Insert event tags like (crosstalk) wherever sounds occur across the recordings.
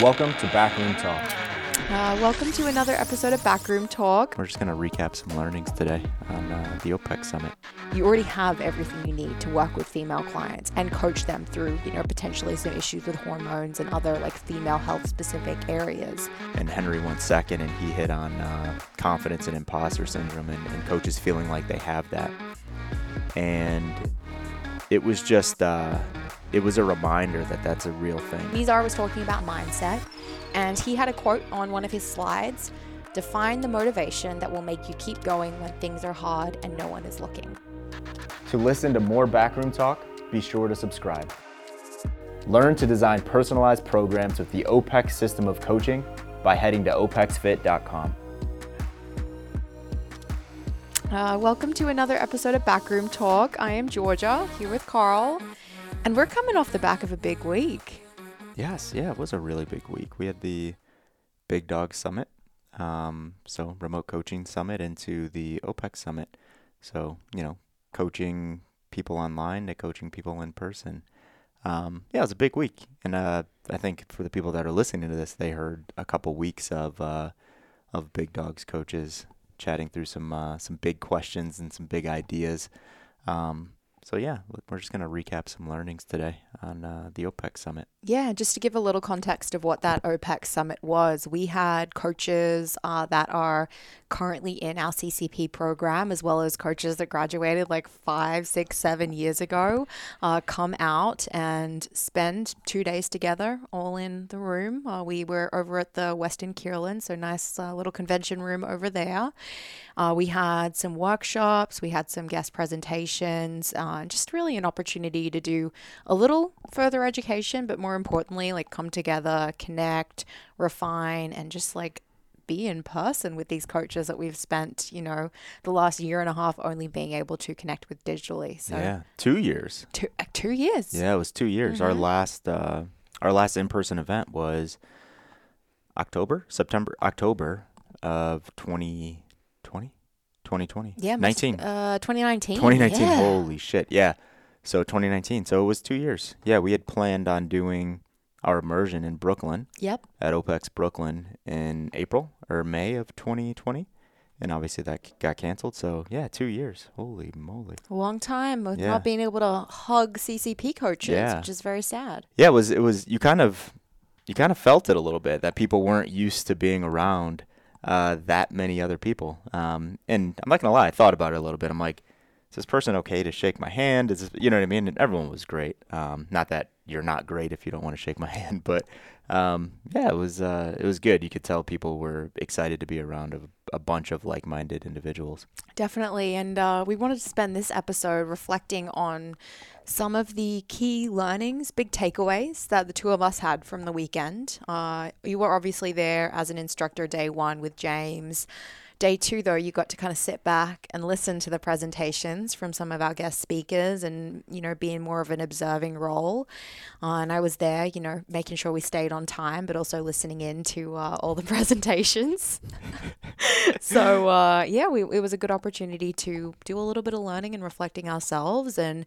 Welcome to Backroom Talk. Uh, welcome to another episode of Backroom Talk. We're just going to recap some learnings today on uh, the OPEX Summit. You already have everything you need to work with female clients and coach them through, you know, potentially some issues with hormones and other like female health specific areas. And Henry went second, and he hit on uh, confidence and imposter syndrome, and, and, coaches feeling like they have that. And it was just, uh, it was a reminder that that's a real thing. Nizar was talking about mindset and he had a quote on one of his slides Define the motivation that will make you keep going when things are hard and no one is looking. To listen to more Backroom Talk, be sure to subscribe. Learn to design personalized programs with the OPEX system of coaching by heading to opexfit.com. Uh, welcome to another episode of Backroom Talk. I am Georgia here with Carl, and we're coming off the back of a big week. Yes, yeah, it was a really big week. We had the Big Dog Summit, um, so remote coaching summit into the OPEX Summit. So you know, coaching people online to coaching people in person. Um, yeah, it was a big week, and uh, I think for the people that are listening to this, they heard a couple weeks of uh, of Big Dogs coaches chatting through some uh, some big questions and some big ideas. Um, so yeah, we're just going to recap some learnings today on uh, the OPEX summit. Yeah, just to give a little context of what that OPEX summit was, we had coaches uh, that are currently in our CCP program, as well as coaches that graduated like five, six, seven years ago, uh, come out and spend two days together, all in the room. Uh, we were over at the Westin Kierland, so nice uh, little convention room over there. Uh, we had some workshops, we had some guest presentations, uh, just really an opportunity to do a little further education, but more importantly, like come together, connect, refine, and just like be in person with these coaches that we've spent, you know, the last year and a half only being able to connect with digitally. So yeah, two years. Two uh, two years. Yeah, it was two years. Mm-hmm. Our last uh, our last in person event was October, September, October of twenty 2020. Yeah. 19. Uh, 2019. 2019. Yeah. Holy shit. Yeah. So 2019. So it was two years. Yeah. We had planned on doing our immersion in Brooklyn. Yep. At OPEX Brooklyn in April or May of 2020. And obviously that got canceled. So yeah, two years. Holy moly. A long time with yeah. not being able to hug CCP coaches, yeah. which is very sad. Yeah, it was, it was, you kind of, you kind of felt it a little bit that people weren't used to being around uh, that many other people. Um, and I'm not gonna lie, I thought about it a little bit. I'm like, is this person okay to shake my hand? Is this, you know what I mean? And everyone was great. Um, not that you're not great if you don't want to shake my (laughs) hand, but um, yeah, it was uh, it was good. You could tell people were excited to be around a, a bunch of like-minded individuals. Definitely, and uh, we wanted to spend this episode reflecting on some of the key learnings, big takeaways that the two of us had from the weekend. Uh, you were obviously there as an instructor day one with James. Day two, though, you got to kind of sit back and listen to the presentations from some of our guest speakers and, you know, be in more of an observing role. Uh, and I was there, you know, making sure we stayed on time, but also listening in to uh, all the (laughs) presentations. (laughs) so, uh, yeah, we, it was a good opportunity to do a little bit of learning and reflecting ourselves. And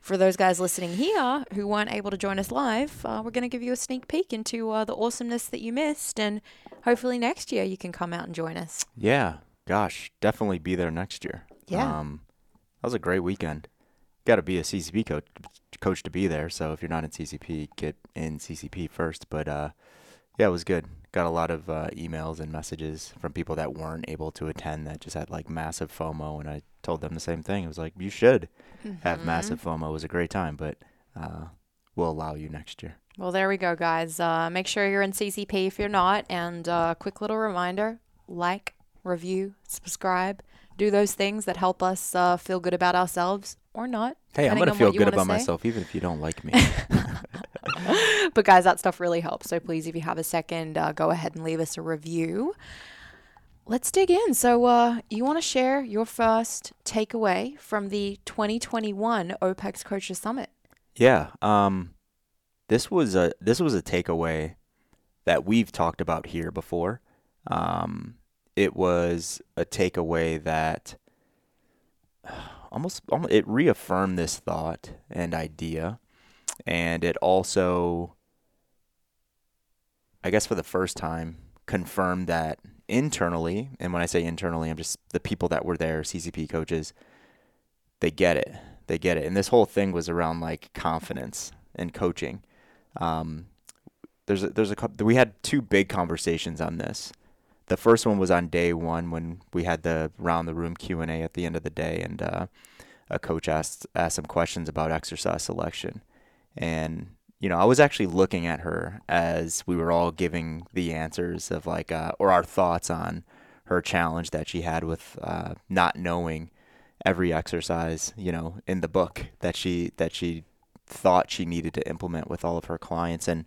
for those guys listening here who weren't able to join us live, uh, we're going to give you a sneak peek into uh, the awesomeness that you missed. And hopefully next year you can come out and join us. Yeah, gosh, definitely be there next year. Yeah. Um, that was a great weekend. Got to be a CCP coach coach to be there. So if you're not in CCP, get in CCP first. But uh, yeah, it was good. Got a lot of uh, emails and messages from people that weren't able to attend that just had like massive FOMO, and I told them the same thing. It was like you should mm-hmm. have massive FOMO. It was a great time, but uh, we'll allow you next year. Well, there we go, guys. Uh, make sure you're in CCP if you're not. And uh, quick little reminder like, review, subscribe, do those things that help us uh, feel good about ourselves or not. Hey, I'm going to feel good about say. myself even if you don't like me. (laughs) but, guys, that stuff really helps. So, please, if you have a second, uh, go ahead and leave us a review. Let's dig in. So, uh, you want to share your first takeaway from the 2021 OPEX Coaches Summit? Yeah. Um, this was a this was a takeaway that we've talked about here before. Um, it was a takeaway that (sighs) almost, almost it reaffirmed this thought and idea, and it also I guess for the first time, confirmed that internally, and when I say internally, I'm just the people that were there, CCP coaches, they get it. They get it. And this whole thing was around like confidence and coaching. Um, there's a, there's a we had two big conversations on this. The first one was on day one when we had the round the room Q and A at the end of the day, and uh, a coach asked asked some questions about exercise selection, and you know I was actually looking at her as we were all giving the answers of like uh, or our thoughts on her challenge that she had with uh, not knowing every exercise you know in the book that she that she thought she needed to implement with all of her clients. And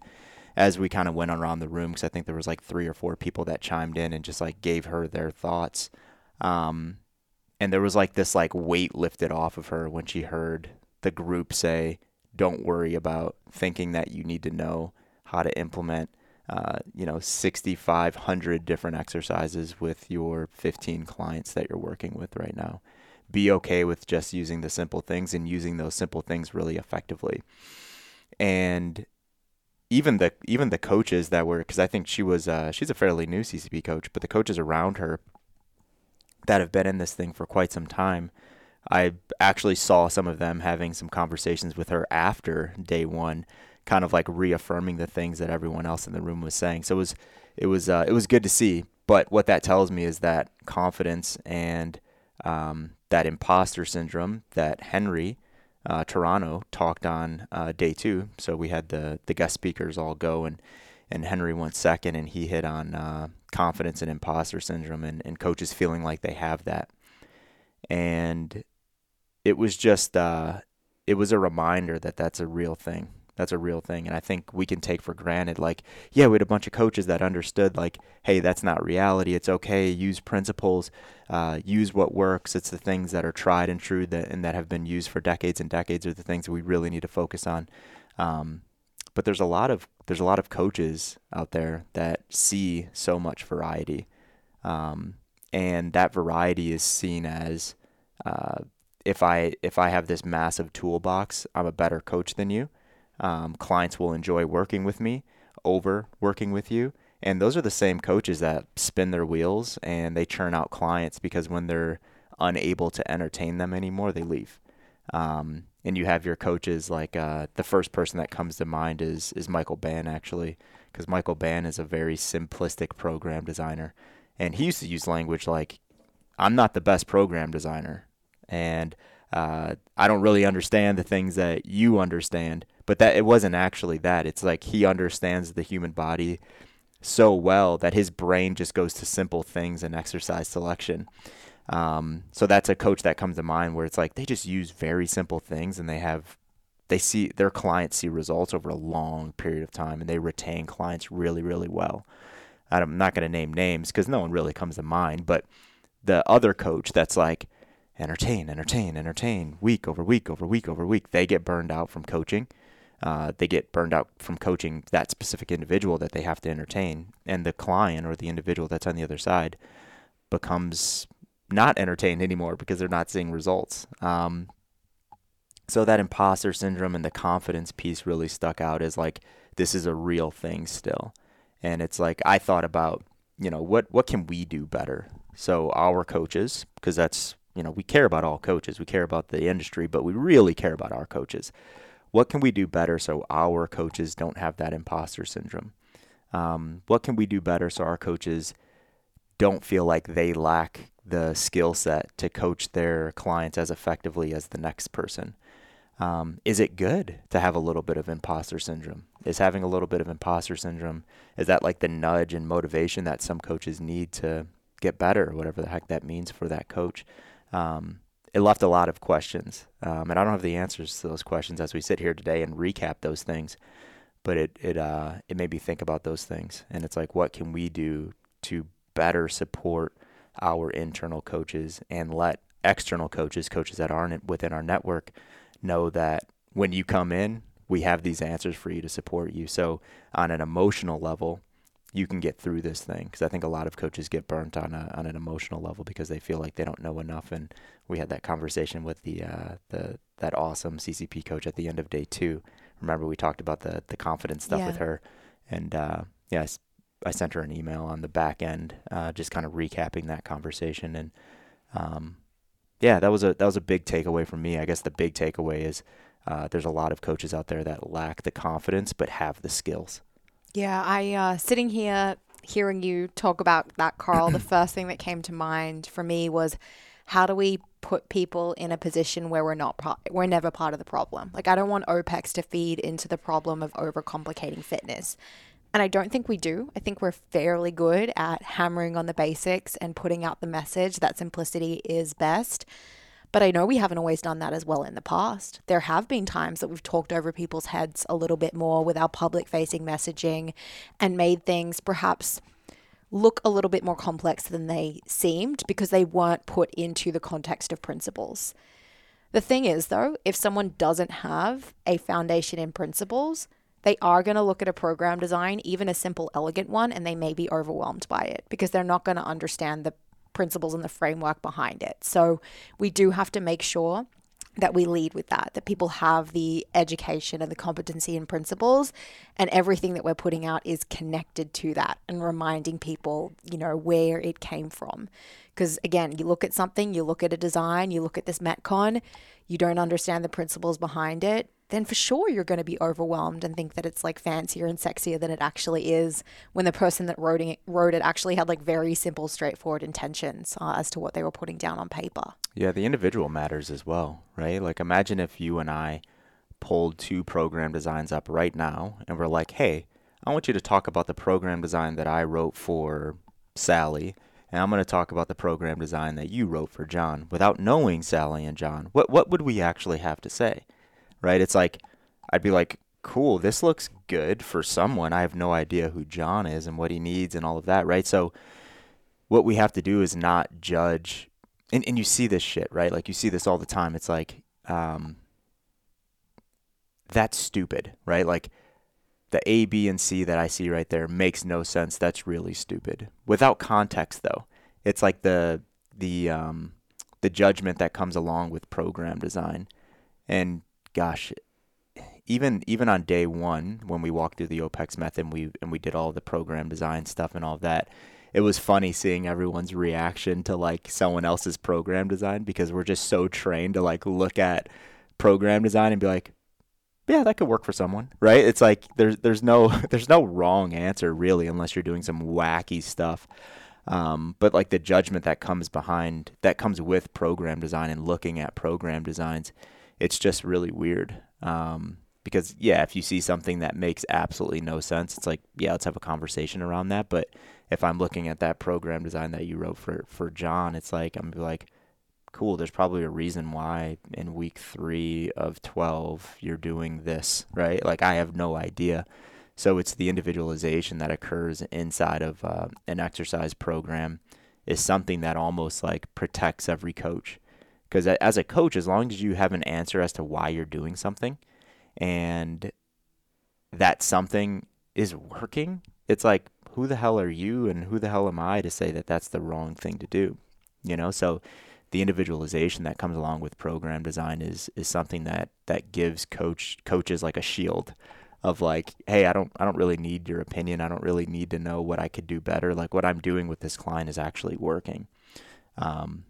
as we kind of went around the room because I think there was like three or four people that chimed in and just like gave her their thoughts. Um, and there was like this like weight lifted off of her when she heard the group say, "Don't worry about thinking that you need to know how to implement." Uh, you know, 6,500 different exercises with your 15 clients that you're working with right now. Be okay with just using the simple things and using those simple things really effectively. And even the even the coaches that were because I think she was uh, she's a fairly new CCP coach, but the coaches around her that have been in this thing for quite some time, I actually saw some of them having some conversations with her after day one, kind of like reaffirming the things that everyone else in the room was saying. So it was it was uh, it was good to see. But what that tells me is that confidence and um, that imposter syndrome that Henry uh, Toronto talked on uh, day two. So we had the the guest speakers all go, and and Henry went second, and he hit on uh, confidence and imposter syndrome, and, and coaches feeling like they have that. And it was just uh, it was a reminder that that's a real thing that's a real thing. And I think we can take for granted, like, yeah, we had a bunch of coaches that understood, like, hey, that's not reality. It's okay. Use principles, uh, use what works. It's the things that are tried and true that and that have been used for decades and decades are the things that we really need to focus on. Um, but there's a lot of there's a lot of coaches out there that see so much variety, um, and that variety is seen as uh, if I if I have this massive toolbox, I'm a better coach than you um, clients will enjoy working with me over working with you. And those are the same coaches that spin their wheels and they churn out clients because when they're unable to entertain them anymore, they leave. Um, and you have your coaches like uh, the first person that comes to mind is is Michael Ban actually, because Michael Ban is a very simplistic program designer, and he used to use language like, "I'm not the best program designer," and uh, I don't really understand the things that you understand, but that it wasn't actually that. It's like he understands the human body so well that his brain just goes to simple things and exercise selection. Um, so that's a coach that comes to mind where it's like they just use very simple things and they have they see their clients see results over a long period of time and they retain clients really really well. I'm not going to name names because no one really comes to mind, but the other coach that's like entertain, entertain, entertain, week over week over week over week, they get burned out from coaching uh, they get burned out from coaching that specific individual that they have to entertain, and the client or the individual that's on the other side becomes not entertained anymore because they're not seeing results. Um, so that imposter syndrome and the confidence piece really stuck out as like this is a real thing still, and it's like I thought about you know what what can we do better? So our coaches, because that's you know we care about all coaches, we care about the industry, but we really care about our coaches what can we do better so our coaches don't have that imposter syndrome? Um, what can we do better so our coaches don't feel like they lack the skill set to coach their clients as effectively as the next person? Um, is it good to have a little bit of imposter syndrome? Is having a little bit of imposter syndrome is that like the nudge and motivation that some coaches need to get better, whatever the heck that means for that coach? Um, it left a lot of questions, um, and I don't have the answers to those questions as we sit here today and recap those things. But it it uh, it made me think about those things, and it's like, what can we do to better support our internal coaches and let external coaches, coaches that aren't within our network, know that when you come in, we have these answers for you to support you. So on an emotional level, you can get through this thing because I think a lot of coaches get burnt on a on an emotional level because they feel like they don't know enough. And we had that conversation with the uh, the that awesome CCP coach at the end of day two. Remember we talked about the the confidence stuff yeah. with her, and uh, yes, I sent her an email on the back end, uh, just kind of recapping that conversation. And um, yeah, that was a that was a big takeaway for me. I guess the big takeaway is uh, there's a lot of coaches out there that lack the confidence but have the skills. Yeah, I uh, sitting here hearing you talk about that, Carl. the first thing that came to mind for me was how do we put people in a position where we're not pro- we're never part of the problem. Like I don't want OPEX to feed into the problem of overcomplicating fitness. And I don't think we do. I think we're fairly good at hammering on the basics and putting out the message that simplicity is best. But I know we haven't always done that as well in the past. There have been times that we've talked over people's heads a little bit more with our public facing messaging and made things perhaps look a little bit more complex than they seemed because they weren't put into the context of principles. The thing is, though, if someone doesn't have a foundation in principles, they are going to look at a program design, even a simple, elegant one, and they may be overwhelmed by it because they're not going to understand the principles and the framework behind it. So we do have to make sure that we lead with that, that people have the education and the competency and principles, and everything that we're putting out is connected to that and reminding people, you know, where it came from. Because again, you look at something, you look at a design, you look at this Metcon, you don't understand the principles behind it, then for sure you're going to be overwhelmed and think that it's like fancier and sexier than it actually is when the person that wrote it, wrote it actually had like very simple, straightforward intentions uh, as to what they were putting down on paper. Yeah, the individual matters as well, right? Like imagine if you and I pulled two program designs up right now and we're like, hey, I want you to talk about the program design that I wrote for Sally and I'm going to talk about the program design that you wrote for John without knowing Sally and John. What what would we actually have to say? Right? It's like I'd be like, cool, this looks good for someone. I have no idea who John is and what he needs and all of that, right? So what we have to do is not judge and, and you see this shit, right? Like you see this all the time. It's like, um, that's stupid, right? Like the A, B, and C that I see right there makes no sense. That's really stupid. Without context though. It's like the the um the judgment that comes along with program design. And gosh, even even on day one when we walked through the OPEX method and we and we did all the program design stuff and all that, it was funny seeing everyone's reaction to like someone else's program design because we're just so trained to like look at program design and be like, yeah, that could work for someone, right? It's like there's there's no (laughs) there's no wrong answer really unless you're doing some wacky stuff. Um, but like the judgment that comes behind that comes with program design and looking at program designs it's just really weird. Um, because yeah, if you see something that makes absolutely no sense, it's like yeah, let's have a conversation around that. But if I'm looking at that program design that you wrote for for John, it's like I'm like, cool. There's probably a reason why in week three of twelve you're doing this, right? Like I have no idea. So it's the individualization that occurs inside of uh, an exercise program is something that almost like protects every coach because as a coach, as long as you have an answer as to why you're doing something and that something is working, it's like, who the hell are you and who the hell am I to say that that's the wrong thing to do? You know, so the individualization that comes along with program design is is something that that gives coach coaches like a shield of like hey i don't i don't really need your opinion. I don't really need to know what i could do better. Like what i'm doing with this client is actually working. Um,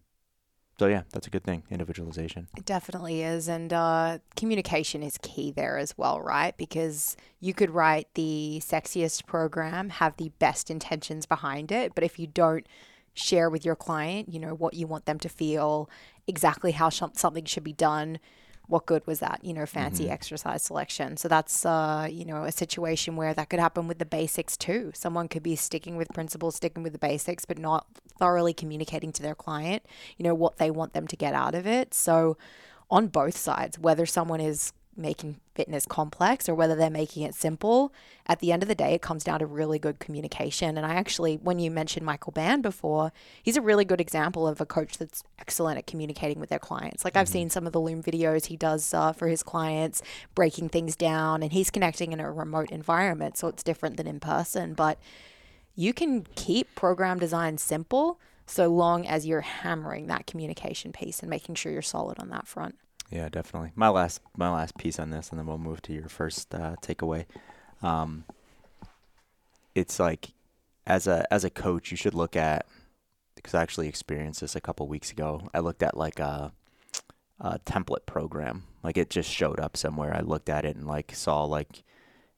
so yeah, that's a good thing. Individualization. It definitely is, and uh, communication is key there as well, right? Because you could write the sexiest program, have the best intentions behind it, but if you don't share with your client, you know what you want them to feel, exactly how sh- something should be done, what good was that? You know, fancy mm-hmm. exercise selection. So that's uh, you know, a situation where that could happen with the basics too. Someone could be sticking with principles, sticking with the basics, but not thoroughly communicating to their client, you know, what they want them to get out of it. So on both sides, whether someone is making fitness complex or whether they're making it simple. At the end of the day, it comes down to really good communication. And I actually, when you mentioned Michael Band before, he's a really good example of a coach that's excellent at communicating with their clients. Like mm-hmm. I've seen some of the Loom videos he does uh, for his clients, breaking things down, and he's connecting in a remote environment. So it's different than in person. But you can keep program design simple so long as you're hammering that communication piece and making sure you're solid on that front. Yeah, definitely. My last my last piece on this, and then we'll move to your first uh, takeaway. Um, it's like as a as a coach, you should look at because I actually experienced this a couple weeks ago. I looked at like a, a template program, like it just showed up somewhere. I looked at it and like saw like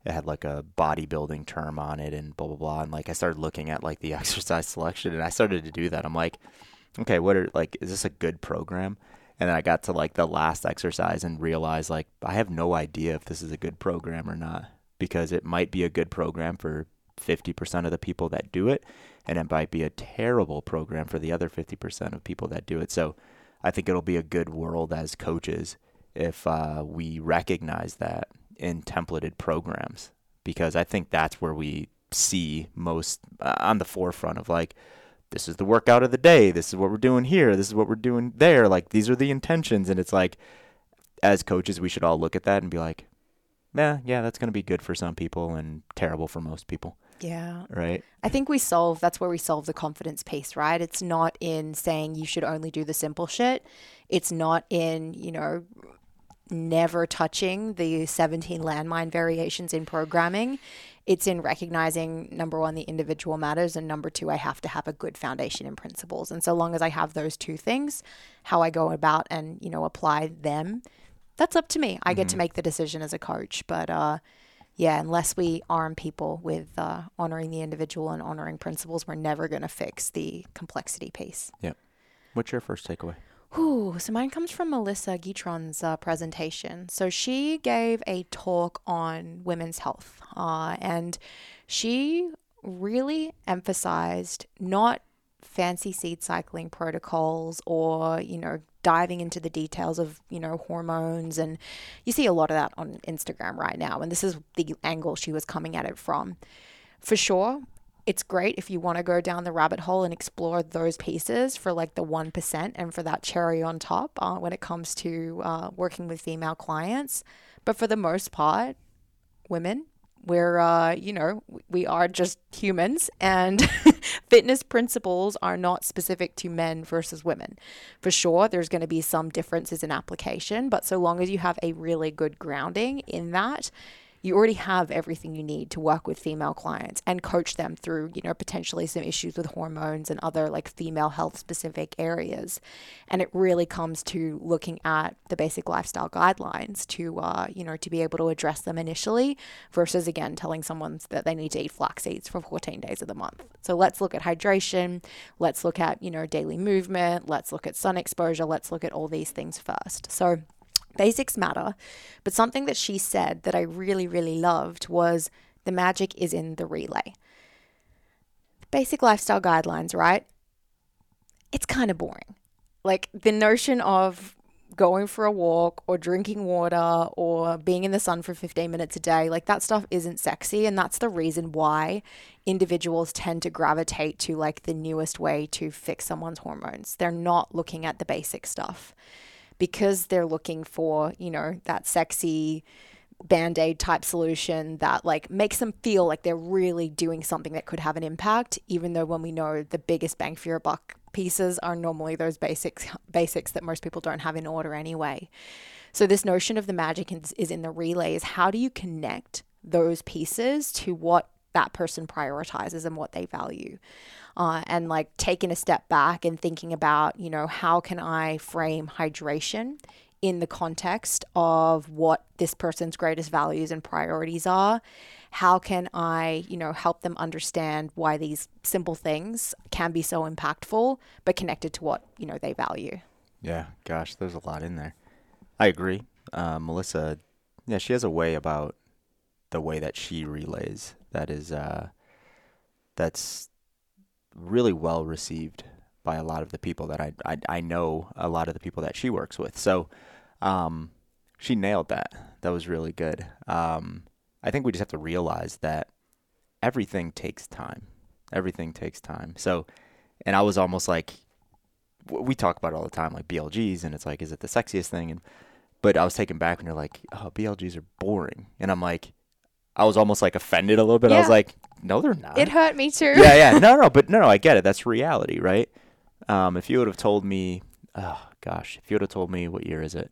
it had like a bodybuilding term on it and blah blah blah. And like I started looking at like the (laughs) exercise selection and I started to do that. I'm like, okay, what are like is this a good program? And then I got to like the last exercise and realized like I have no idea if this is a good program or not because it might be a good program for 50% of the people that do it and it might be a terrible program for the other 50% of people that do it. So I think it'll be a good world as coaches if uh, we recognize that in templated programs because I think that's where we see most uh, on the forefront of like this is the workout of the day this is what we're doing here this is what we're doing there like these are the intentions and it's like as coaches we should all look at that and be like yeah yeah that's going to be good for some people and terrible for most people Yeah. right I think we solve that's where we solve the confidence piece, right? It's not in saying you should only do the simple shit. It's not in, you know, never touching the 17 landmine variations in programming. It's in recognizing number one, the individual matters, and number two, I have to have a good foundation in principles. And so long as I have those two things, how I go about and, you know, apply them, that's up to me. I get to make the decision as a coach. But uh yeah, unless we arm people with uh, honoring the individual and honoring principles, we're never going to fix the complexity piece. Yeah. What's your first takeaway So mine comes from Melissa Guitron's uh, presentation. So she gave a talk on women's health, uh, and she really emphasized not fancy seed cycling protocols or you know diving into the details of you know hormones and you see a lot of that on Instagram right now and this is the angle she was coming at it from for sure it's great if you want to go down the rabbit hole and explore those pieces for like the 1% and for that cherry on top uh, when it comes to uh, working with female clients. But for the most part, women, we're, uh, you know, we are just humans and (laughs) fitness principles are not specific to men versus women. For sure, there's going to be some differences in application, but so long as you have a really good grounding in that, you already have everything you need to work with female clients and coach them through, you know, potentially some issues with hormones and other like female health specific areas. And it really comes to looking at the basic lifestyle guidelines to, uh, you know, to be able to address them initially versus again telling someone that they need to eat flax seeds for 14 days of the month. So let's look at hydration. Let's look at, you know, daily movement. Let's look at sun exposure. Let's look at all these things first. So, basics matter. But something that she said that I really, really loved was the magic is in the relay. Basic lifestyle guidelines, right? It's kind of boring. Like the notion of going for a walk or drinking water or being in the sun for 15 minutes a day, like that stuff isn't sexy. And that's the reason why individuals tend to gravitate to like the newest way to fix someone's hormones. They're not looking at the basic stuff because they're looking for, you know, that sexy band aid type solution that like makes them feel like they're really doing something that could have an impact, even though when we know the biggest bang for your buck pieces are normally those basics basics that most people don't have in order anyway. So this notion of the magic is, is in the relay is how do you connect those pieces to what that person prioritizes and what they value uh, and like taking a step back and thinking about you know how can i frame hydration in the context of what this person's greatest values and priorities are how can i you know help them understand why these simple things can be so impactful but connected to what you know they value Yeah, gosh, there's a lot in there. I agree. Uh, Melissa, yeah, she has a way about the way that she relays that is uh, that's really well received by a lot of the people that I, I I know a lot of the people that she works with. So um, she nailed that. That was really good. Um, I think we just have to realize that everything takes time. Everything takes time. So, and I was almost like, we talk about all the time, like BLGs, and it's like, is it the sexiest thing? And but I was taken back when you're like, oh, BLGs are boring, and I'm like, I was almost like offended a little bit. I was like, no, they're not. it hurt me too yeah, yeah, (laughs) no, no, but no, no, I get it. That's reality, right? Um, if you would have told me, oh gosh, if you would have told me what year is it,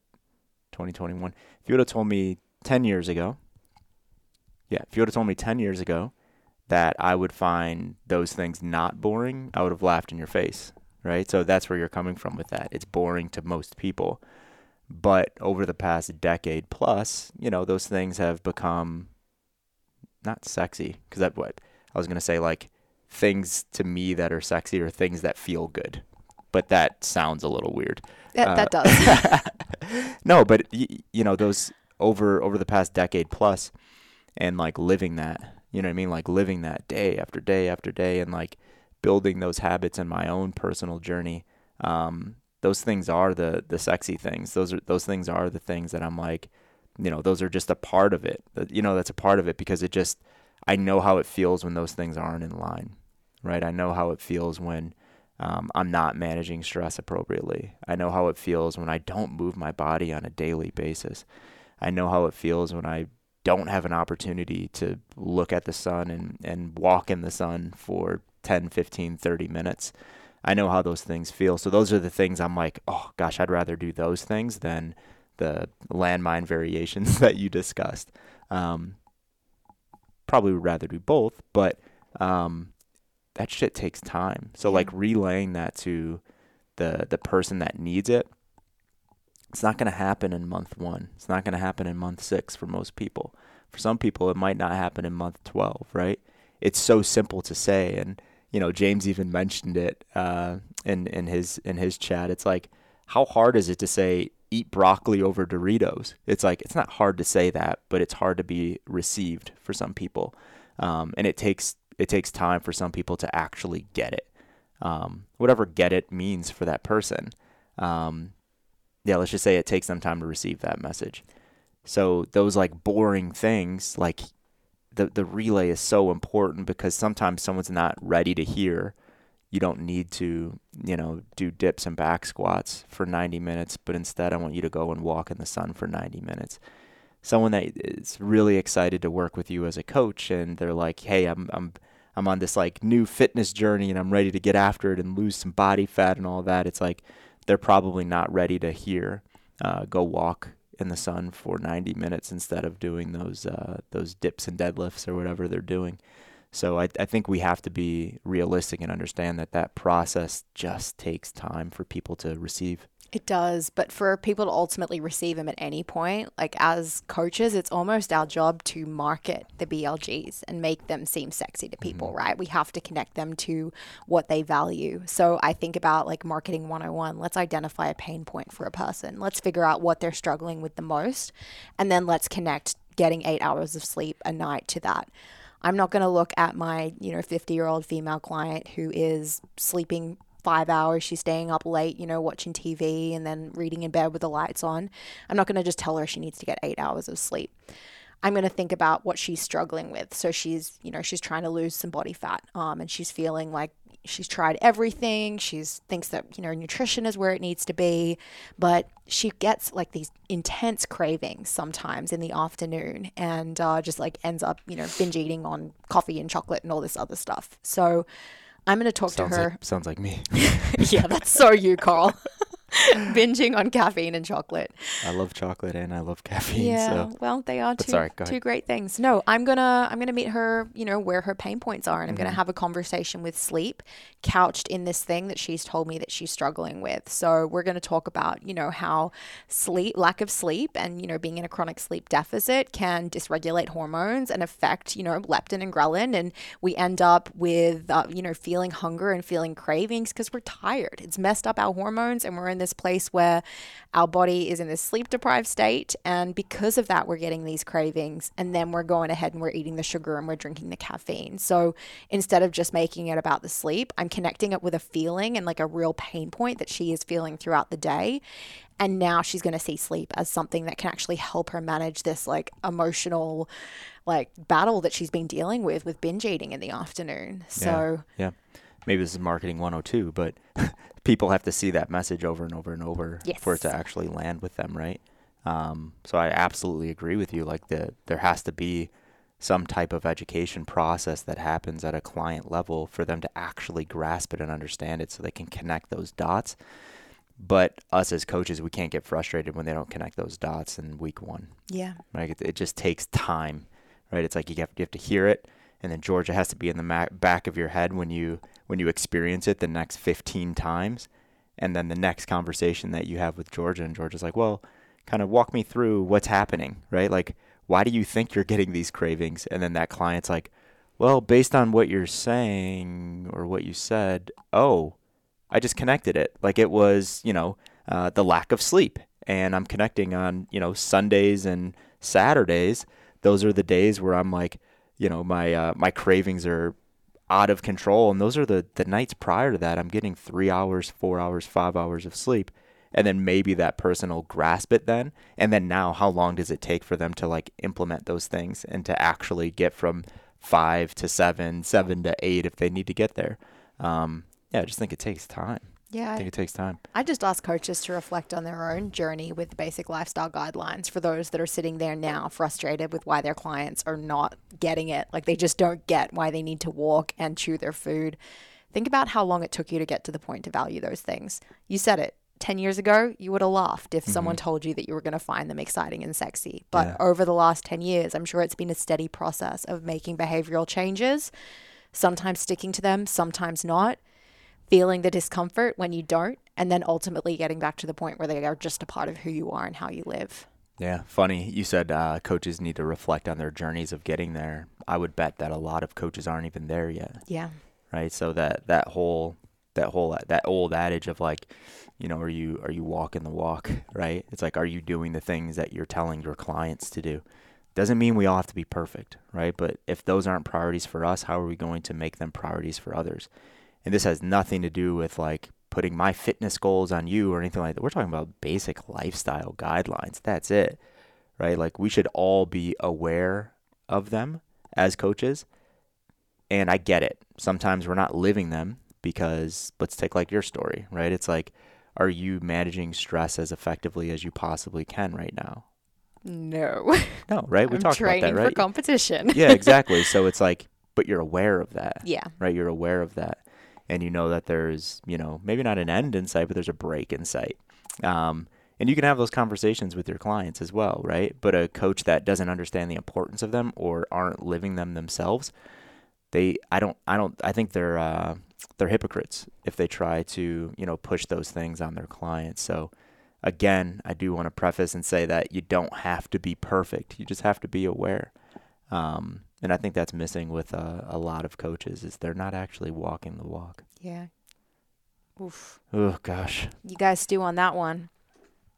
2021? If you would have told me 10 years ago, yeah, if you would have told me 10 years ago that I would find those things not boring, I would have laughed in your face, right? So that's where you're coming from with that. It's boring to most people. But over the past decade plus, you know, those things have become not sexy because that what I was going to say like things to me that are sexy or things that feel good. But that sounds a little weird. That, Uh, that does. (laughs) no, but y- you know those over over the past decade plus, and like living that, you know what I mean, like living that day after day after day, and like building those habits in my own personal journey. Um, those things are the the sexy things. Those are those things are the things that I'm like, you know, those are just a part of it. You know, that's a part of it because it just I know how it feels when those things aren't in line, right? I know how it feels when um, I'm not managing stress appropriately. I know how it feels when I don't move my body on a daily basis. I know how it feels when I don't have an opportunity to look at the sun and, and walk in the sun for 10, 15, 30 minutes. I know how those things feel. So those are the things I'm like, oh gosh, I'd rather do those things than the landmine variations (laughs) that you discussed. Um, probably would rather do both, but um, that shit takes time. So like relaying that to the the person that needs it, it's not going to happen in month 1. It's not going to happen in month 6 for most people. For some people it might not happen in month 12, right? It's so simple to say and you know, James even mentioned it uh, in in his in his chat. It's like how hard is it to say eat broccoli over Doritos? It's like it's not hard to say that, but it's hard to be received for some people. Um, and it takes it takes time for some people to actually get it. Um, whatever get it means for that person. Um, yeah, let's just say it takes them time to receive that message. So those like boring things, like the the relay is so important because sometimes someone's not ready to hear. You don't need to, you know, do dips and back squats for 90 minutes, but instead I want you to go and walk in the sun for 90 minutes. Someone that is really excited to work with you as a coach and they're like, "Hey, I'm I'm I'm on this like new fitness journey and I'm ready to get after it and lose some body fat and all that." It's like they're probably not ready to hear uh, go walk in the sun for 90 minutes instead of doing those uh, those dips and deadlifts or whatever they're doing. So I, I think we have to be realistic and understand that that process just takes time for people to receive. It does, but for people to ultimately receive them at any point, like as coaches, it's almost our job to market the BLGs and make them seem sexy to people, mm-hmm. right? We have to connect them to what they value. So I think about like marketing 101. Let's identify a pain point for a person. Let's figure out what they're struggling with the most, and then let's connect getting eight hours of sleep a night to that. I'm not going to look at my, you know, 50 year old female client who is sleeping five hours. She's staying up late, you know, watching TV and then reading in bed with the lights on. I'm not going to just tell her she needs to get eight hours of sleep. I'm going to think about what she's struggling with. So she's, you know, she's trying to lose some body fat, um, and she's feeling like she's tried everything. She's thinks that you know nutrition is where it needs to be, but she gets like these intense cravings sometimes in the afternoon, and uh, just like ends up, you know, binge eating on coffee and chocolate and all this other stuff. So I'm going to talk Sounds to her. like sounds like me. (laughs) yeah, that's so you, Carl. (laughs) (laughs) Binging on caffeine and chocolate. I love chocolate and I love caffeine. Yeah, So well, they are two sorry, two great things. No, I'm gonna I'm gonna meet her. You know where her pain points are, and I'm gonna Mm-hmm. have a conversation with sleep, couched in this thing that she's told me that she's struggling with. So we're gonna talk about you know how sleep, lack of sleep, and you know being in a chronic sleep deficit can dysregulate hormones and affect you know leptin and ghrelin, and we end up with uh, you know feeling hunger and feeling cravings because we're tired. It's messed up our hormones, and we're in this place where our body is in this sleep deprived state and because of that we're getting these cravings and then we're going ahead and we're eating the sugar and we're drinking the caffeine. So instead of just making it about the sleep i'm connecting it with a feeling and like a real pain point that she is feeling throughout the day. And now she's going to see sleep as something that can actually help her manage this like emotional like battle that she's been dealing with with binge eating in the afternoon. So yeah, maybe this is marketing 102, but (laughs) people have to see that message over and over and over for it to actually land with them, right? Um, so I absolutely agree with you. Like the there has to be some type of education process that happens at a client level for them to actually grasp it and understand it, so they can connect those dots. But us as coaches, we can't get frustrated when they don't connect those dots in week one. yeah Right? It, it just takes time, right? It's like you have, you have to hear it, and then Georgia has to be in the ma- back of your head when you when you experience it the next 15 times and then the next conversation that you have with Georgia and Georgia's like, "Well, kind of walk me through what's happening, right? Like why do you think you're getting these cravings?" And then that client's like, "Well, based on what you're saying or what you said, oh, I just connected it. Like it was, you know, uh, the lack of sleep. And I'm connecting on, you know, Sundays and Saturdays. Those are the days where I'm like, you know, my uh, my cravings are out of control. And those are the, the nights prior to that. I'm getting three hours, four hours, five hours of sleep. And then maybe that person will grasp it then. And then now, how long does it take for them to like implement those things and to actually get from five to seven, seven to eight if they need to get there? Um, yeah, I just think it takes time. Yeah. I think it takes time. I just ask coaches to reflect on their own journey with basic lifestyle guidelines for those that are sitting there now frustrated with why their clients are not getting it. Like they just don't get why they need to walk and chew their food. Think about how long it took you to get to the point to value those things. You said it. 10 years ago, you would have laughed if mm-hmm. someone told you that you were going to find them exciting and sexy. But yeah. over the last 10 years, I'm sure it's been a steady process of making behavioral changes, sometimes sticking to them, sometimes not feeling the discomfort when you don't, and then ultimately getting back to the point where they are just a part of who you are and how you live. Yeah, funny. You said uh, coaches need to reflect on their journeys of getting there. I would bet that a lot of coaches aren't even there yet. Yeah. Right. So that that whole that whole that old adage of like, you know, are you are you walking the walk? Right. It's like, are you doing the things that you're telling your clients to do? Doesn't mean we all have to be perfect, right? But if those aren't priorities for us, how are we going to make them priorities for others? And this has nothing to do with like putting my fitness goals on you or anything like that. We're talking about basic lifestyle guidelines. That's it. Right? Like we should all be aware of them as coaches. And I get it. Sometimes we're not living them because let's take like your story, right? It's like are you managing stress as effectively as you possibly can right now? No. (laughs) No, right? We I'm talked about that, right? for competition. yeah, (laughs) exactly. So it's like, but you're aware of that. Yeah. Right? You're aware of that and you know that there's, you know, maybe not an end in sight, but there's a break in sight. Um, and you can have those conversations with your clients as well, right? But a coach that doesn't understand the importance of them or aren't living them themselves, they, I don't, I don't, I think they're, uh, they're hypocrites if they try to, you know, push those things on their clients. So, again, I do want to preface and say that you don't have to be perfect. You just have to be aware. Um, and I think that's missing with uh, a lot of coaches is they're not actually walking the walk. Yeah. Oof. Oh gosh. You guys stew on that one.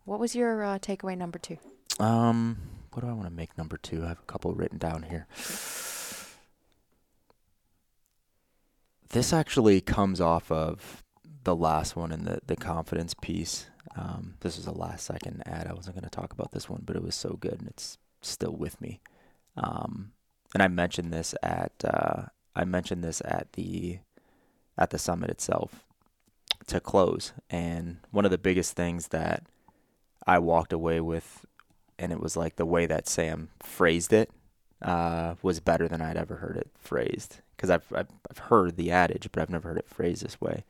What was your uh, takeaway number two? Um, what do I want to make number two? I have a couple written down here. This actually comes off of the last one in the the confidence piece. Um, this was a last second ad. I wasn't going to talk about this one, but it was so good and it's still with me. Um, and I mentioned this at uh, I mentioned this at the at the summit itself to close. And one of the biggest things that I walked away with, and it was like the way that Sam phrased it, uh, was better than I'd ever heard it phrased. Because I've, I've I've heard the adage, but I've never heard it phrased this way.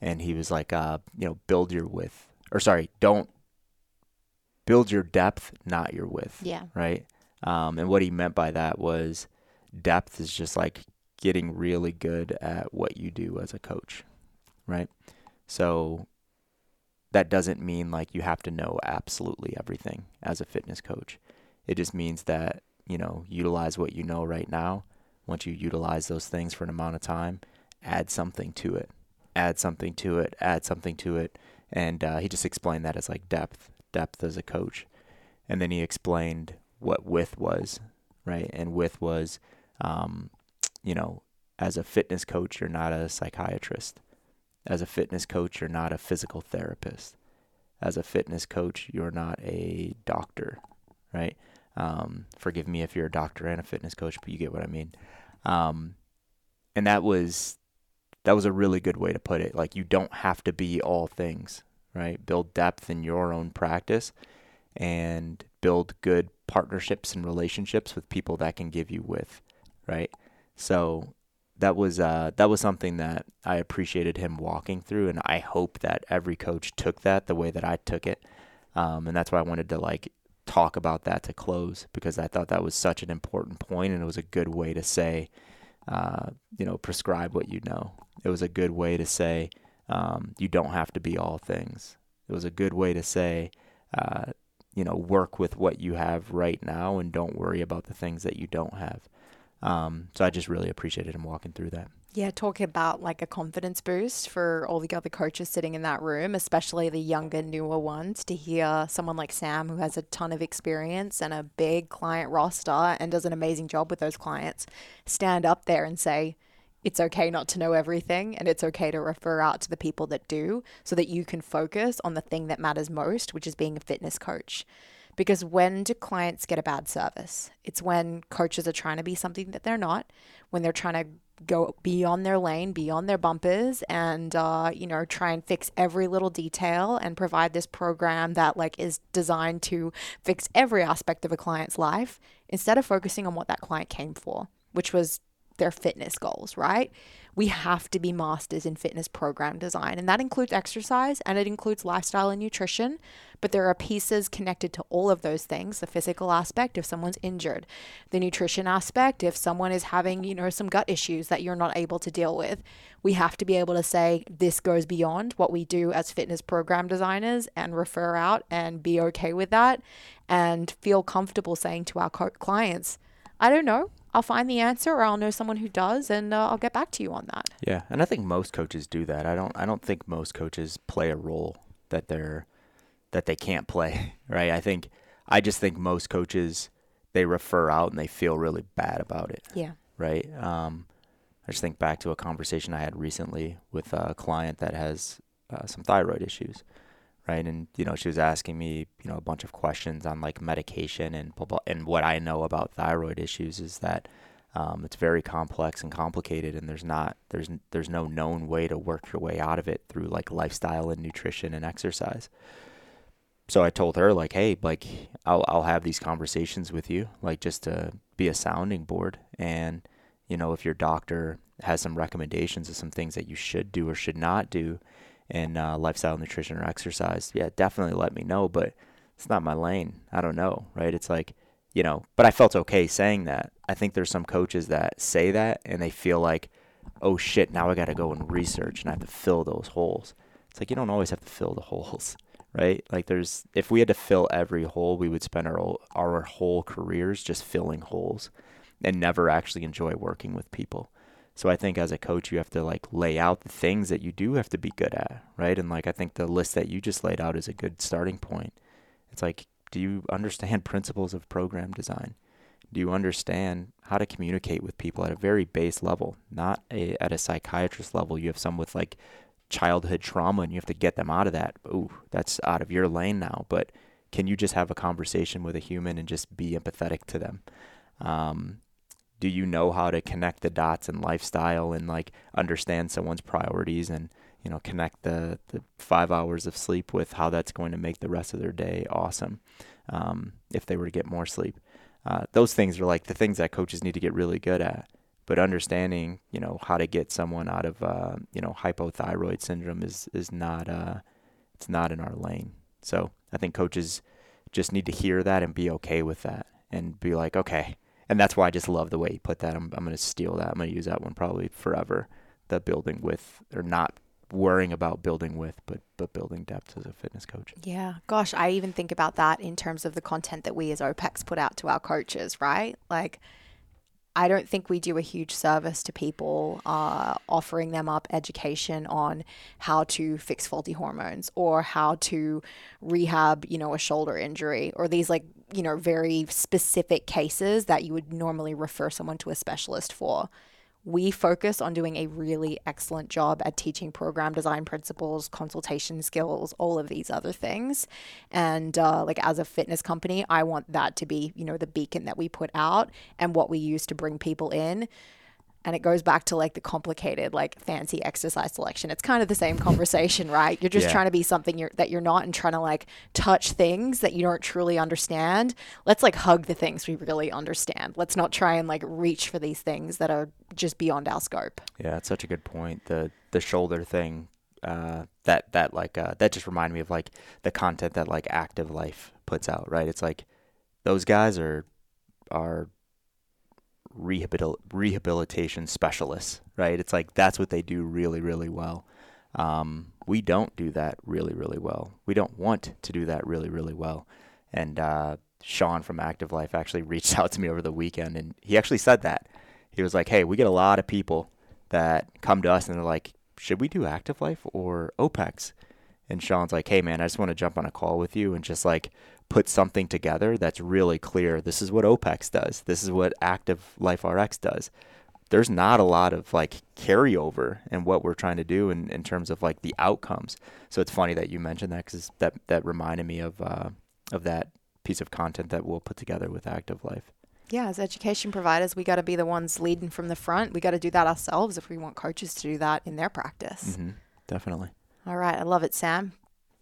And he was like, uh, you know, build your width, or sorry, don't build your depth, not your width. Yeah. Right. Um, and what he meant by that was depth is just like getting really good at what you do as a coach, right? So that doesn't mean like you have to know absolutely everything as a fitness coach. It just means that, you know, utilize what you know right now. Once you utilize those things for an amount of time, add something to it. Add something to it, add something to it. And uh, he just explained that as like depth, depth as a coach. And then he explained what with was, right? And with was, um, you know, as a fitness coach, you're not a psychiatrist. As a fitness coach, you're not a physical therapist. As a fitness coach, you're not a doctor, right? Um, forgive me if you're a doctor and a fitness coach, but you get what I mean. Um, and that was that was a really good way to put it. Like you don't have to be all things, right? Build depth in your own practice and build good partnerships and relationships with people that can give you with, right? So that was uh, that was something that I appreciated him walking through, and I hope that every coach took that the way that I took it, um, and that's why I wanted to like talk about that to close because I thought that was such an important point, and it was a good way to say, uh, you know, prescribe what you know. It was a good way to say um, you don't have to be all things. It was a good way to say, uh, you know, work with what you have right now and don't worry about the things that you don't have. Um, so I just really appreciated him walking through that. Yeah, talk about like a confidence boost for all the other coaches sitting in that room, especially the younger, newer ones, to hear someone like Sam who has a ton of experience and a big client roster and does an amazing job with those clients stand up there and say, it's okay not to know everything and it's okay to refer out to the people that do so that you can focus on the thing that matters most, which is being a fitness coach. Because when do clients get a bad service? It's when coaches are trying to be something that they're not, when they're trying to go beyond their lane, beyond their bumpers, and uh, you know try and fix every little detail and provide this program that like is designed to fix every aspect of a client's life instead of focusing on what that client came for, which was their fitness goals, right? We have to be masters in fitness program design, and that includes exercise and it includes lifestyle and nutrition. But there are pieces connected to all of those things the physical aspect, if someone's injured, the nutrition aspect, if someone is having, you know, some gut issues that you're not able to deal with. We have to be able to say this goes beyond what we do as fitness program designers and refer out and be okay with that and feel comfortable saying to our clients, I don't know. I'll find the answer or I'll know someone who does and uh, I'll get back to you on that. Yeah, and I think most coaches do that. I don't I don't think most coaches play a role that they're that they can't play, (laughs) right? I think I just think most coaches they refer out and they feel really bad about it. Yeah. Right? Um I just think back to a conversation I had recently with a client that has uh, some thyroid issues right? And you know, she was asking me, you know, a bunch of questions on like medication and and what I know about thyroid issues is that um, it's very complex and complicated, and there's not there's there's no known way to work your way out of it through like lifestyle and nutrition and exercise. So I told her like, hey, like I'll I'll have these conversations with you, like just to be a sounding board, and you know, if your doctor has some recommendations of some things that you should do or should not do, in uh, lifestyle nutrition or exercise, yeah, definitely let me know. But it's not my lane. I don't know, right? It's like, you know, but I felt okay saying that. I think there's some coaches that say that and they feel like, oh shit, now I got to go and research and I have to fill those holes. It's like you don't always have to fill the holes, (laughs) right? Like there's if we had to fill every hole, we would spend our our whole careers just filling holes and never actually enjoy working with people. So I think as a coach, you have to like lay out the things that you do have to be good at, right? And like I think the list that you just laid out is a good starting point. It's like, do you understand (laughs) principles of program design? Do you understand how to communicate with people at a very base level, not a, at a psychiatrist level? You have some with like childhood trauma and you have to get them out of that. Ooh, that's out of your lane now. But can you just have a conversation with a human and just be empathetic to them? Um, do you know how to connect the dots in lifestyle and like understand someone's priorities and you know connect the the five hours of sleep with how that's going to make the rest of their day awesome um, if they were to get more sleep? Uh, those things are like the things that coaches need to get really good at. But understanding you know how to get someone out of uh, you know hypothyroid syndrome is is not uh, it's not in our lane. So i think coaches just need to hear that and be okay with that and be like okay and that's why I just love the way he put that. I'm I'm gonna steal that. I'm gonna use that one probably forever. The building with or not worrying about building with, but but building depth as a fitness coach. Yeah, gosh, I even think about that in terms of the content that we as OPEX put out to our coaches, right? Like I don't think we do a huge service to people uh, offering them up education on how to fix faulty hormones or how to rehab, you know, a shoulder injury or these like, you know, very specific cases that you would normally refer someone to a specialist for we focus on doing a really excellent job at teaching program design principles, consultation skills, all of these other things. And uh, like as a fitness company, I want that to be, you know, the beacon that we put out and what we use to bring people in and it goes back to like the complicated like fancy exercise selection. It's kind of the same conversation right? You're just yeah. trying to be something you're, that you're not and trying to like touch things that you don't truly understand. Let's like hug the things we really understand. Let's not try and like reach for these things that are just beyond our scope. Yeah it's such a good point. The the shoulder thing uh, that that like uh, that just reminded me of like the content that like active life puts out right? It's like those guys are are rehabil- rehabilitation specialists, right? It's like that's what they do really, really well. Um, we don't do that really, really well. We don't want to do that really, really well. And uh, Sean from Active Life actually (laughs) reached out to me over the weekend, and he actually said that. He was like, "Hey, we get a lot of people that come to us and they're like, should we do Active Life or OPEX?" And Sean's like, "Hey, man, I just want to jump on a call with you and just like put something together that's really clear. This is what OPEX does. This is what Active Life RX does." there's not a lot of like carryover in what we're trying to do in, in terms of like the outcomes. So it's funny that you mentioned that because that that reminded me of uh, of that piece of content that we'll put together with Active Life. Yeah, as education providers, we got to be the ones leading from the front. We got to do that ourselves if we want coaches to do that in their practice. Mm-hmm. Definitely. All right, I love it, Sam.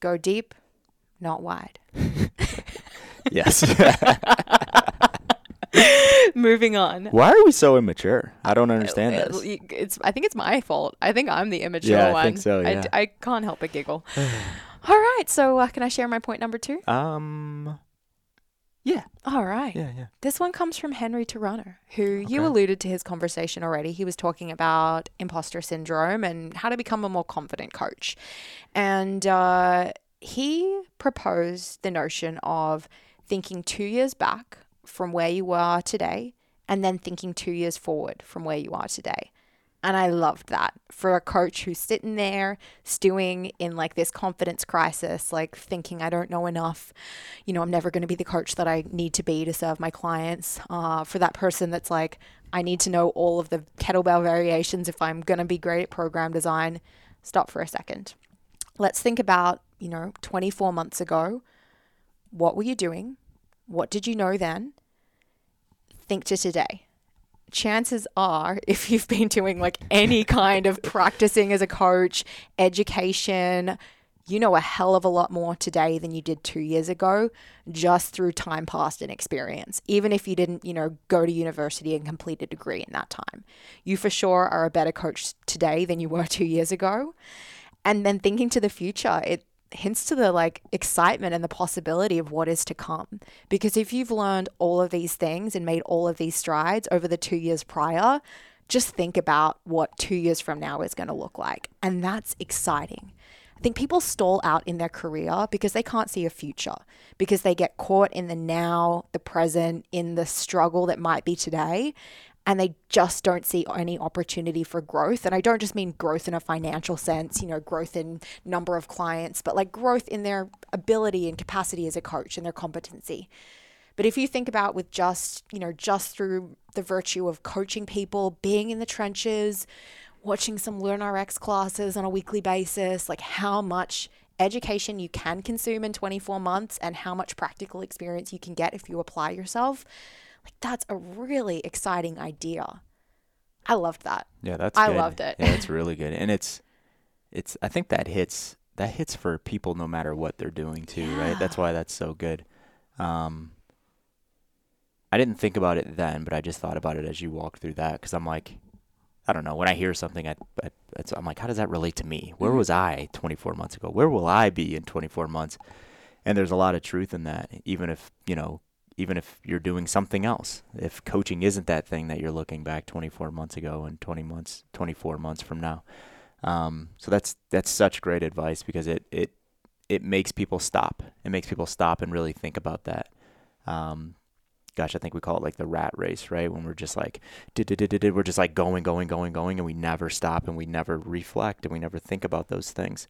Go deep, not wide. (laughs) yes. (laughs) Moving on. Why are we so immature? I don't understand Uh, this. It's. I think it's my fault. I think I'm the immature Yeah, I one. think so, I yeah. d- I, can't help but giggle. (sighs) All right. So, uh, can I share my point number two? Um. Yeah. All right. Yeah. Yeah. This one comes from Henry Turano, who you alluded to his conversation already. He was talking about imposter syndrome and how to become a more confident coach. And uh, he proposed the notion of thinking two years back from where you are today and then thinking two years forward from where you are today. And I loved that for a coach who's sitting there stewing in like this confidence crisis, like thinking, I don't know enough. You know, I'm never going to be the coach that I need to be to serve my clients. Uh, for that person that's like, I need to know all of the kettlebell variations if I'm going to be great at program design. Stop for a second. Let's think about, you know, 24 months ago. What were you doing? What did you know then? Think to today chances are, (laughs) if you've been doing like any kind of practicing as a coach, education, you know a hell of a lot more today than you did two years ago just through time past and experience. Even if you didn't, you know, go to university and complete a degree in that time, you for sure are a better coach today than you were (laughs) two years ago. And then thinking to the future, it hints to the like excitement and the possibility of what is to come. Because if you've learned all of these things and made all of these strides over the two years prior, just think about what two years from now is going to look like. And that's exciting. I think people stall out in their career because they can't see a future, because they get caught in the now, the present, in the struggle that might be today and they just don't see any opportunity for growth. And I don't just mean growth in a financial sense, you know, growth in number of clients, but like growth in their ability and capacity as a coach and their competency. But if you think about with just, you know, just through the virtue of coaching people, being in the trenches, watching some LearnRx classes on a weekly basis, like how much education you can consume in 24 months and how much practical experience you can get if you apply yourself, like that's a really exciting idea. I loved that. Yeah, that's. I good. loved it. Yeah, it's really (laughs) good, and it's, it's. I think that hits that hits for people no matter what they're doing too, right? That's why that's so good. Um, I didn't think about it then, but I just thought about it as you walked through that because I'm like, I don't know. When I hear something, I, I it's, I'm like, how does that relate to me? Where Mhm. was I 24 months ago? Where will I be in 24 months? And there's a lot of truth in that, even if you know, even if you're doing something else. If coaching isn't that thing that you're looking back 24 months ago and 20 months, 24 months from now. Um, so that's that's such great advice because it it it makes people stop. It makes people stop and really think about that. Um, gosh, I think we call it like the rat race, right? When we're just like, we're just like going, going, going, going, and we never stop and we never reflect and we never think about those things.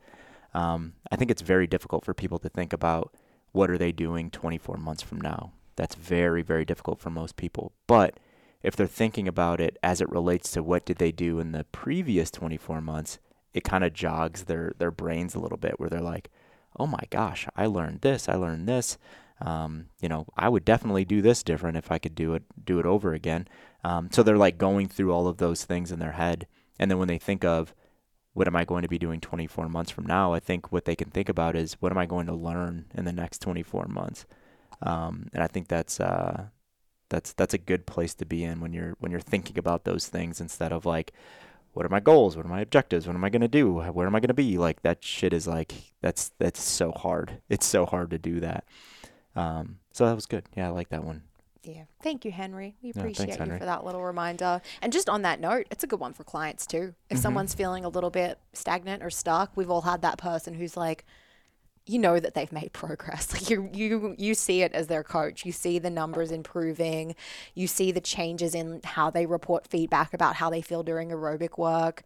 Um, I think it's very difficult for people to think about what are they doing 24 months from now. That's very, very difficult for most people. But if they're thinking about it as it relates to what did they do in the previous 24 months, it kind of jogs their their brains a little bit where they're like, "Oh my gosh, I learned this, I learned this." Um, you know, I would definitely do this different if I could do it do it over again. Um, so they're like going through all of those things in their head, and then when they think of what am I going to be doing 24 months from now, I think what they can think about is what am I going to learn in the next 24 months. Um, and I think that's uh, that's that's a good place to be in when you're when you're thinking about those things instead of like what are my goals what are my objectives what am i going to do where am i going to be like that shit is like that's that's so hard it's so hard to do that um so that was good yeah i like that one Yeah. Thank you, Henry. We Yeah, thanks, appreciate you for that little reminder. And just on that note, it's a good one for clients too. If Mm-hmm. someone's feeling a little bit stagnant or stuck, we've all had that person who's like, you know that they've made (laughs) progress. Like you you you see it as their coach. You see the numbers improving. You see the changes in how they report feedback about how they feel during aerobic work.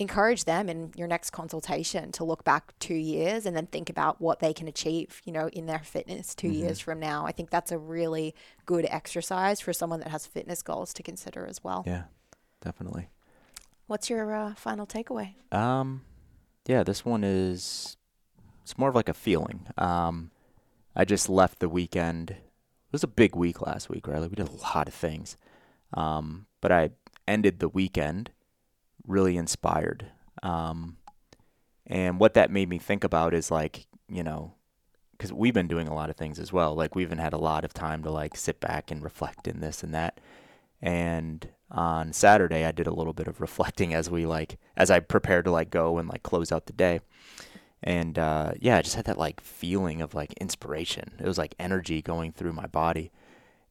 Encourage them in your next consultation to look back two years and then think about what they can achieve, you know, in their fitness 2 years from now. I think that's a really good exercise for someone that has fitness goals to consider as well. Yeah, definitely. What's your uh, final takeaway? Um, yeah, this one is it's more of like a feeling. Um, I just left the weekend. It was a big week last week, right? We did a lot of things. Um, but I ended the weekend really inspired. Um, and what that made me think about is like, you know, because we've been doing a lot of things as well. Like we even had a lot of time to like sit back and reflect in this and that. And on Saturday, I did a little bit of reflecting as we like as I prepared to like go and like close out the day. And uh, yeah, I just had that like feeling of like inspiration. It was like energy going through my body,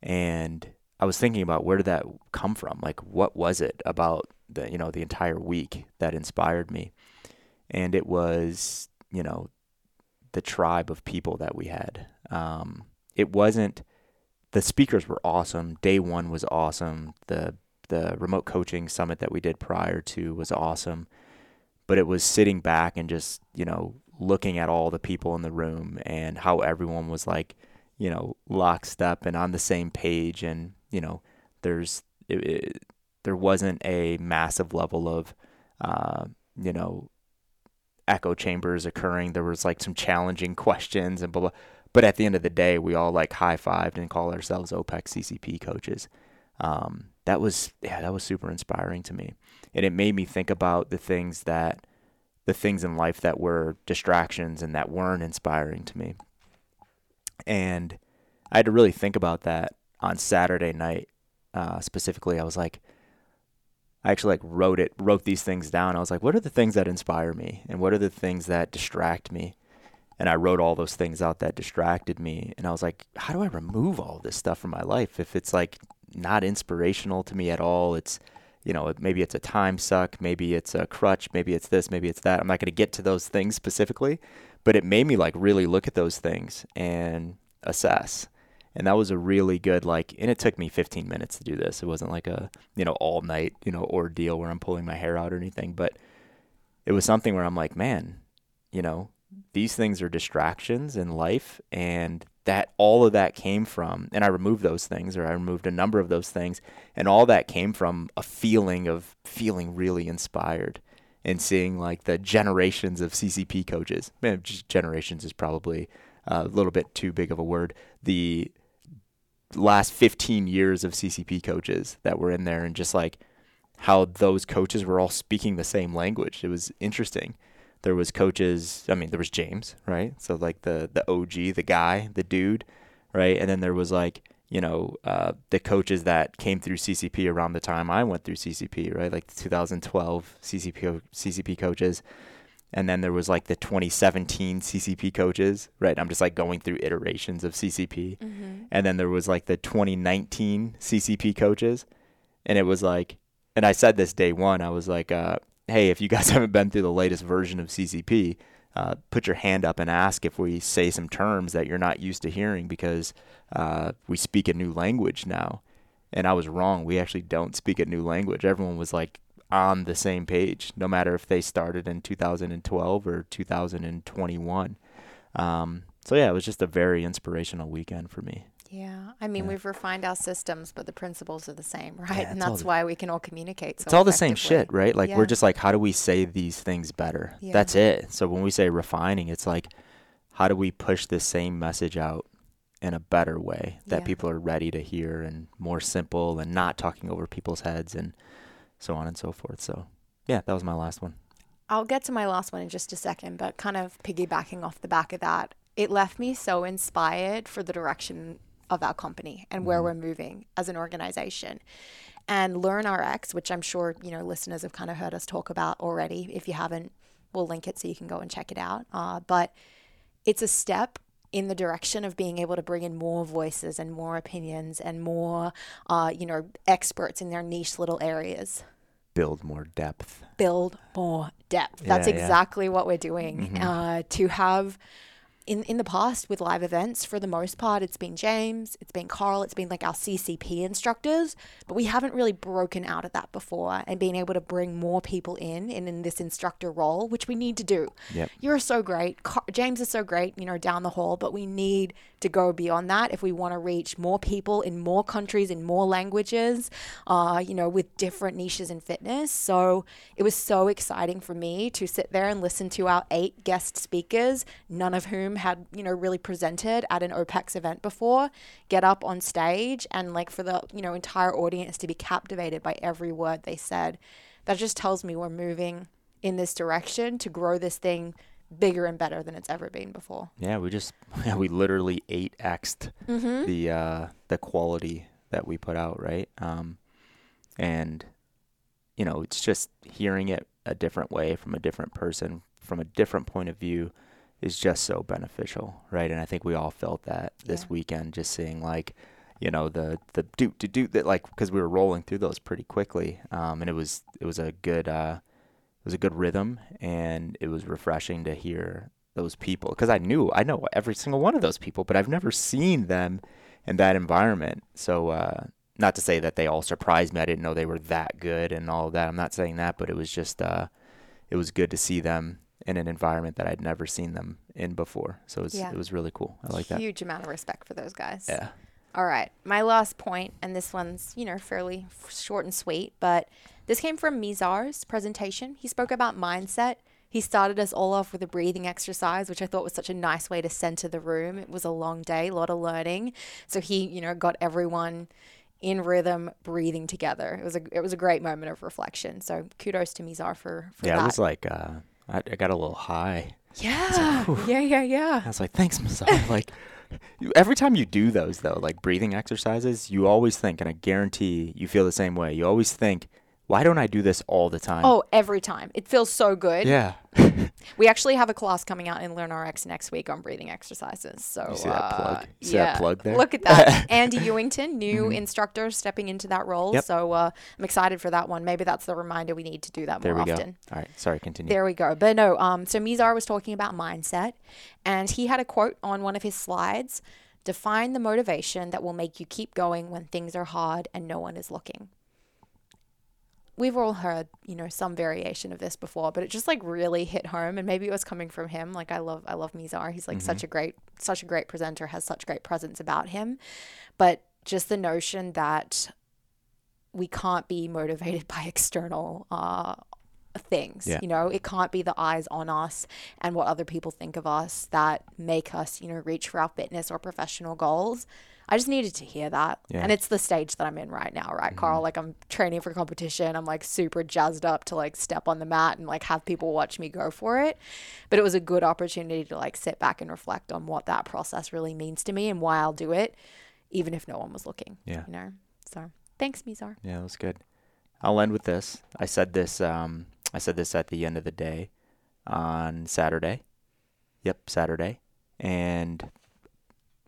and I was thinking about where did that come from? Like, what was it about the you know the entire week that inspired me? And it was you know the tribe of people that we had. Um, it wasn't the speakers were awesome. Day one was awesome. The the remote coaching summit that we did prior to was awesome. But it was sitting back and just, you know, looking at all the people in the room and how everyone was like, you know, lockstep and on the same page. And, you know, there's, it, it, there wasn't a massive level of, uh, you know, echo chambers occurring. There was like some challenging (laughs) questions and blah, blah. But at the end of the day, we all like high fived and call ourselves OPEX CCP coaches. Um, that was yeah, that was super inspiring to me, and it made me think about the things that the things in life that were distractions and that weren't inspiring to me. And I had to really think about that on Saturday night. Uh, specifically, I was like, I actually like wrote it, wrote these things down. I was like, what are the things that inspire me, and what are the things that distract me? And I wrote all those things out that distracted me. And I was like, how do I remove all this stuff from my life if it's like not inspirational to me at all? It's, you know, maybe it's a time suck, maybe it's a crutch, maybe it's this, maybe it's that. I'm not going to get to those things specifically, but it made me like really look at those things and assess. And that was a really good like and it took me 15 minutes to do this. It wasn't like a, you know, all night, you know, ordeal where I'm pulling my hair out or anything, but it was something where I'm like, man, you know, these things are distractions in life and that all of that came from and I removed those things or I removed a number of those things and all that came from a feeling of feeling really inspired and seeing like the generations of CCP coaches. Man, generations is probably a little bit too big of a word. The last 15 years of CCP coaches that were in there and just like how those coaches were all speaking the same language. It was interesting. There was coaches, I mean there was James, right? So like the the OG, the guy, the dude, right? And then there was like, you know, uh, the coaches that came through CCP around the time I went through CCP, right? Like the 2012 CCP CCP coaches. And then there was like the 2017 CCP coaches, right? I'm just like going through iterations of CCP. And then there was like the 2019 CCP coaches. And it was like, and I said this day one, I was like, uh, hey, if you guys (laughs) haven't been through the latest version of CCP, uh, put your hand up and ask if we say some terms that you're not used to hearing because uh, we speak a new language now. And I was wrong. We actually don't speak a new language. Everyone was like on the same page, no matter if they started in 2012 or 2021. Um, so yeah, it was just a very inspirational weekend for me. Yeah. I mean, Yeah. we've refined our systems, but the principles are the same, (laughs) right? Yeah, and that's the- why we can all communicate. So it's all the same shit, right? Like Yeah. we're just like, how do we say these things better? That's it. So when we say refining, it's like, how do we push the same message out in a better way that people are ready to hear and more simple and not talking over people's heads and so on and so forth. So yeah, that was my last one. I'll get to my last one in just a second, but kind of piggybacking off the back of that, it left me so inspired for the direction of our company and where we're moving as an organization. And Learn RX, which I'm sure, you know, listeners have kind of heard us talk about already. If you haven't, we'll link it so you can go and check it out. Uh, but it's a step in the direction of being able to bring in more voices and more opinions and more, uh, you know, experts in their niche little areas. Build more depth. Build more depth. That's Yeah, yeah. exactly what we're doing. Mhm. Uh, to have in in the past with live events, for the most part, it's been James, it's been Carl, it's been like our CCP instructors, but we haven't really broken out of that before and being able to bring more people in in, in this instructor role, which we need to do. Yep. You're so great. Car- James is so great, you know, down the hall, but we need to go beyond that if we want to reach more people in more countries, in more languages, uh, you know, with different niches in fitness. So it was so exciting for me to sit there and listen to our eight guest speakers, none of whom had, you know, really presented at an OPEX event before, get up on stage and like for the, you know, entire audience to be captivated by every word they said. That just tells me we're moving in this direction to grow this thing bigger and better than it's ever been before. Yeah, we just (laughs) yeah, we literally eight xed Mm-hmm. the uh, the quality that we put out, right? Um, and you know, it's just hearing it a different way from a different person, from a different point of view, is just so beneficial, right? And I think we all felt that this Yeah. weekend, just seeing like, you know, the the doot to doot that like because we were rolling through those pretty quickly, um, and it was it was a good uh, it was a good rhythm, and it was refreshing to hear those people because I knew I know every single one of those people, but I've never seen them in that environment. So uh, not to say that they all surprised me. I didn't know they were that good and all of that. I'm not saying that, but it was just uh, it was good to see them in an environment that I'd never seen them in before. So it was Yeah. it was really cool. I like that. Huge amount of respect for those guys. Yeah. All right. My last point, and this one's, you know, fairly f- short and sweet, but this came from Mizar's presentation. He spoke about mindset. He started us all off with a breathing exercise, which I thought was such a nice way to center the room. It was a long day, a lot of learning. So he, you know, got everyone in rhythm, breathing together. It was a it was a great moment of reflection. So kudos to Mizar for, for Yeah, that. it was like uh, I, I got a little high. yeah, yeah, yeah, yeah. I was like, thanks, Mizar. like you- every time you do those though, like breathing exercises, you always think, and I guarantee you feel the same way. You always think, why don't I do this all the time? Oh, every time. It feels so good. yeah. (laughs) (laughs) We actually have a class coming out in LearnRx next week on breathing exercises. So You see that uh, plug? You see yeah, that plug there? Look at that, (laughs) Andy Ewington, new instructor, stepping into that role. Yep. So uh, I'm excited for that one. Maybe that's the reminder we need to do that There more we often. go. All right. Sorry. Continue. There we go. But no, um, so Mizar was talking about mindset, and he had a quote on one of his slides define the motivation that will make you keep going when things are hard and no one is looking. We've all heard, you know, some variation of this before, but it just like really hit home and maybe it was coming from him. Like I love I love Mizar. He's like such a great such a great presenter, has such great presence about him. But just the notion that we can't be motivated (laughs) by external uh, things. Yeah. You know, it can't be the eyes on us and what other people think of us that make us, you know, reach for our fitness or professional goals. I just needed to hear that. Yeah. And it's the stage that I'm in right now, right, Carl? Like I'm training for competition. I'm like super jazzed up to like step on the mat and like have people watch me go for it. But it was a good opportunity to like sit back and reflect on what that process really means to me and why I'll do it, even if no one was looking. Yeah. You know? So thanks, Mizar. Yeah, that was good. I'll end with this. I said this. Um, I said this at the end of the day on Saturday. Yep, Saturday, and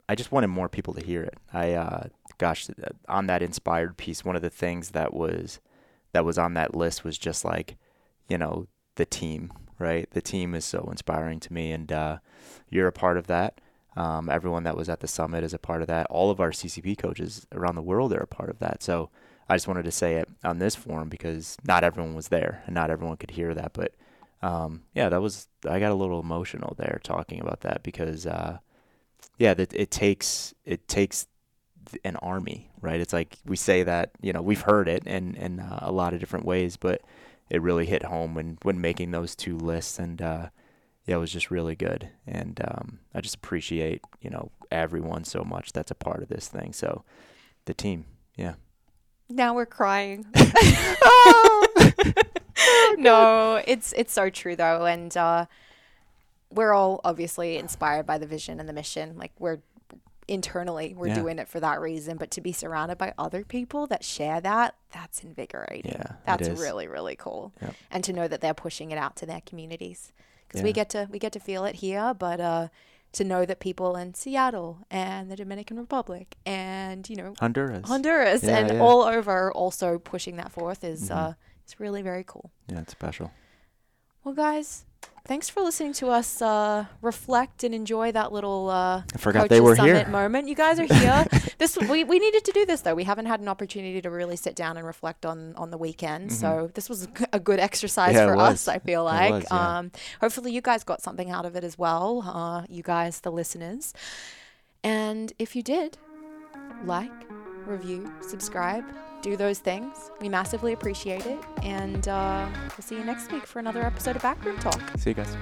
I just wanted more people to hear it. I, uh, gosh, uh, on that inspired piece, one of the things that was that was on that list was just like, you know, the team. Right, the team is so inspiring to me, and uh, you're a part of that. Um, everyone that was at the summit is a part of that. All of our CCP coaches around the world are a part of that. So I just wanted to say it on this forum because not everyone was there and not everyone could hear that. But um, yeah, that was I got a little emotional there talking about that because uh, yeah, that it takes it takes an army, right? It's like we say that you know we've heard it in in uh, a lot of different ways, but it really hit home when when making those two lists and. Uh, yeah, it was just really good, and um, I just appreciate you know everyone so much that's a part of this thing. So, the team, yeah. Now we're crying. (laughs) (laughs) no, it's it's so true though, and uh, we're all obviously inspired by the vision and the mission. Like we're internally, we're Yeah. doing it for that reason. But to be surrounded by other people that share that, that's invigorating. Yeah, that's really really cool. Yep. And to know that they're pushing it out to their communities because we get to we get to feel it here, but uh, to know that people in Seattle and the Dominican Republic and you know Honduras. Honduras Yeah, and yeah. all over are also pushing that forth is Mhm. uh, it's really very cool. yeah, it's special. Well, guys, thanks for listening to us uh, reflect and enjoy that little uh, I forgot Coaches they were Summit here. moment. You guys are here. (laughs) this we, we needed to do this though. We haven't had an opportunity to really sit down and reflect on on the weekend. So this was a good exercise Mm-hmm. Yeah, for us. I feel like. was, yeah. um, hopefully you guys got something out of it as well. Uh, you guys, the listeners. And if you did, like, review, subscribe, do those things. We massively appreciate it. And uh, we'll see you next week for another episode of Backroom Talk. See you guys.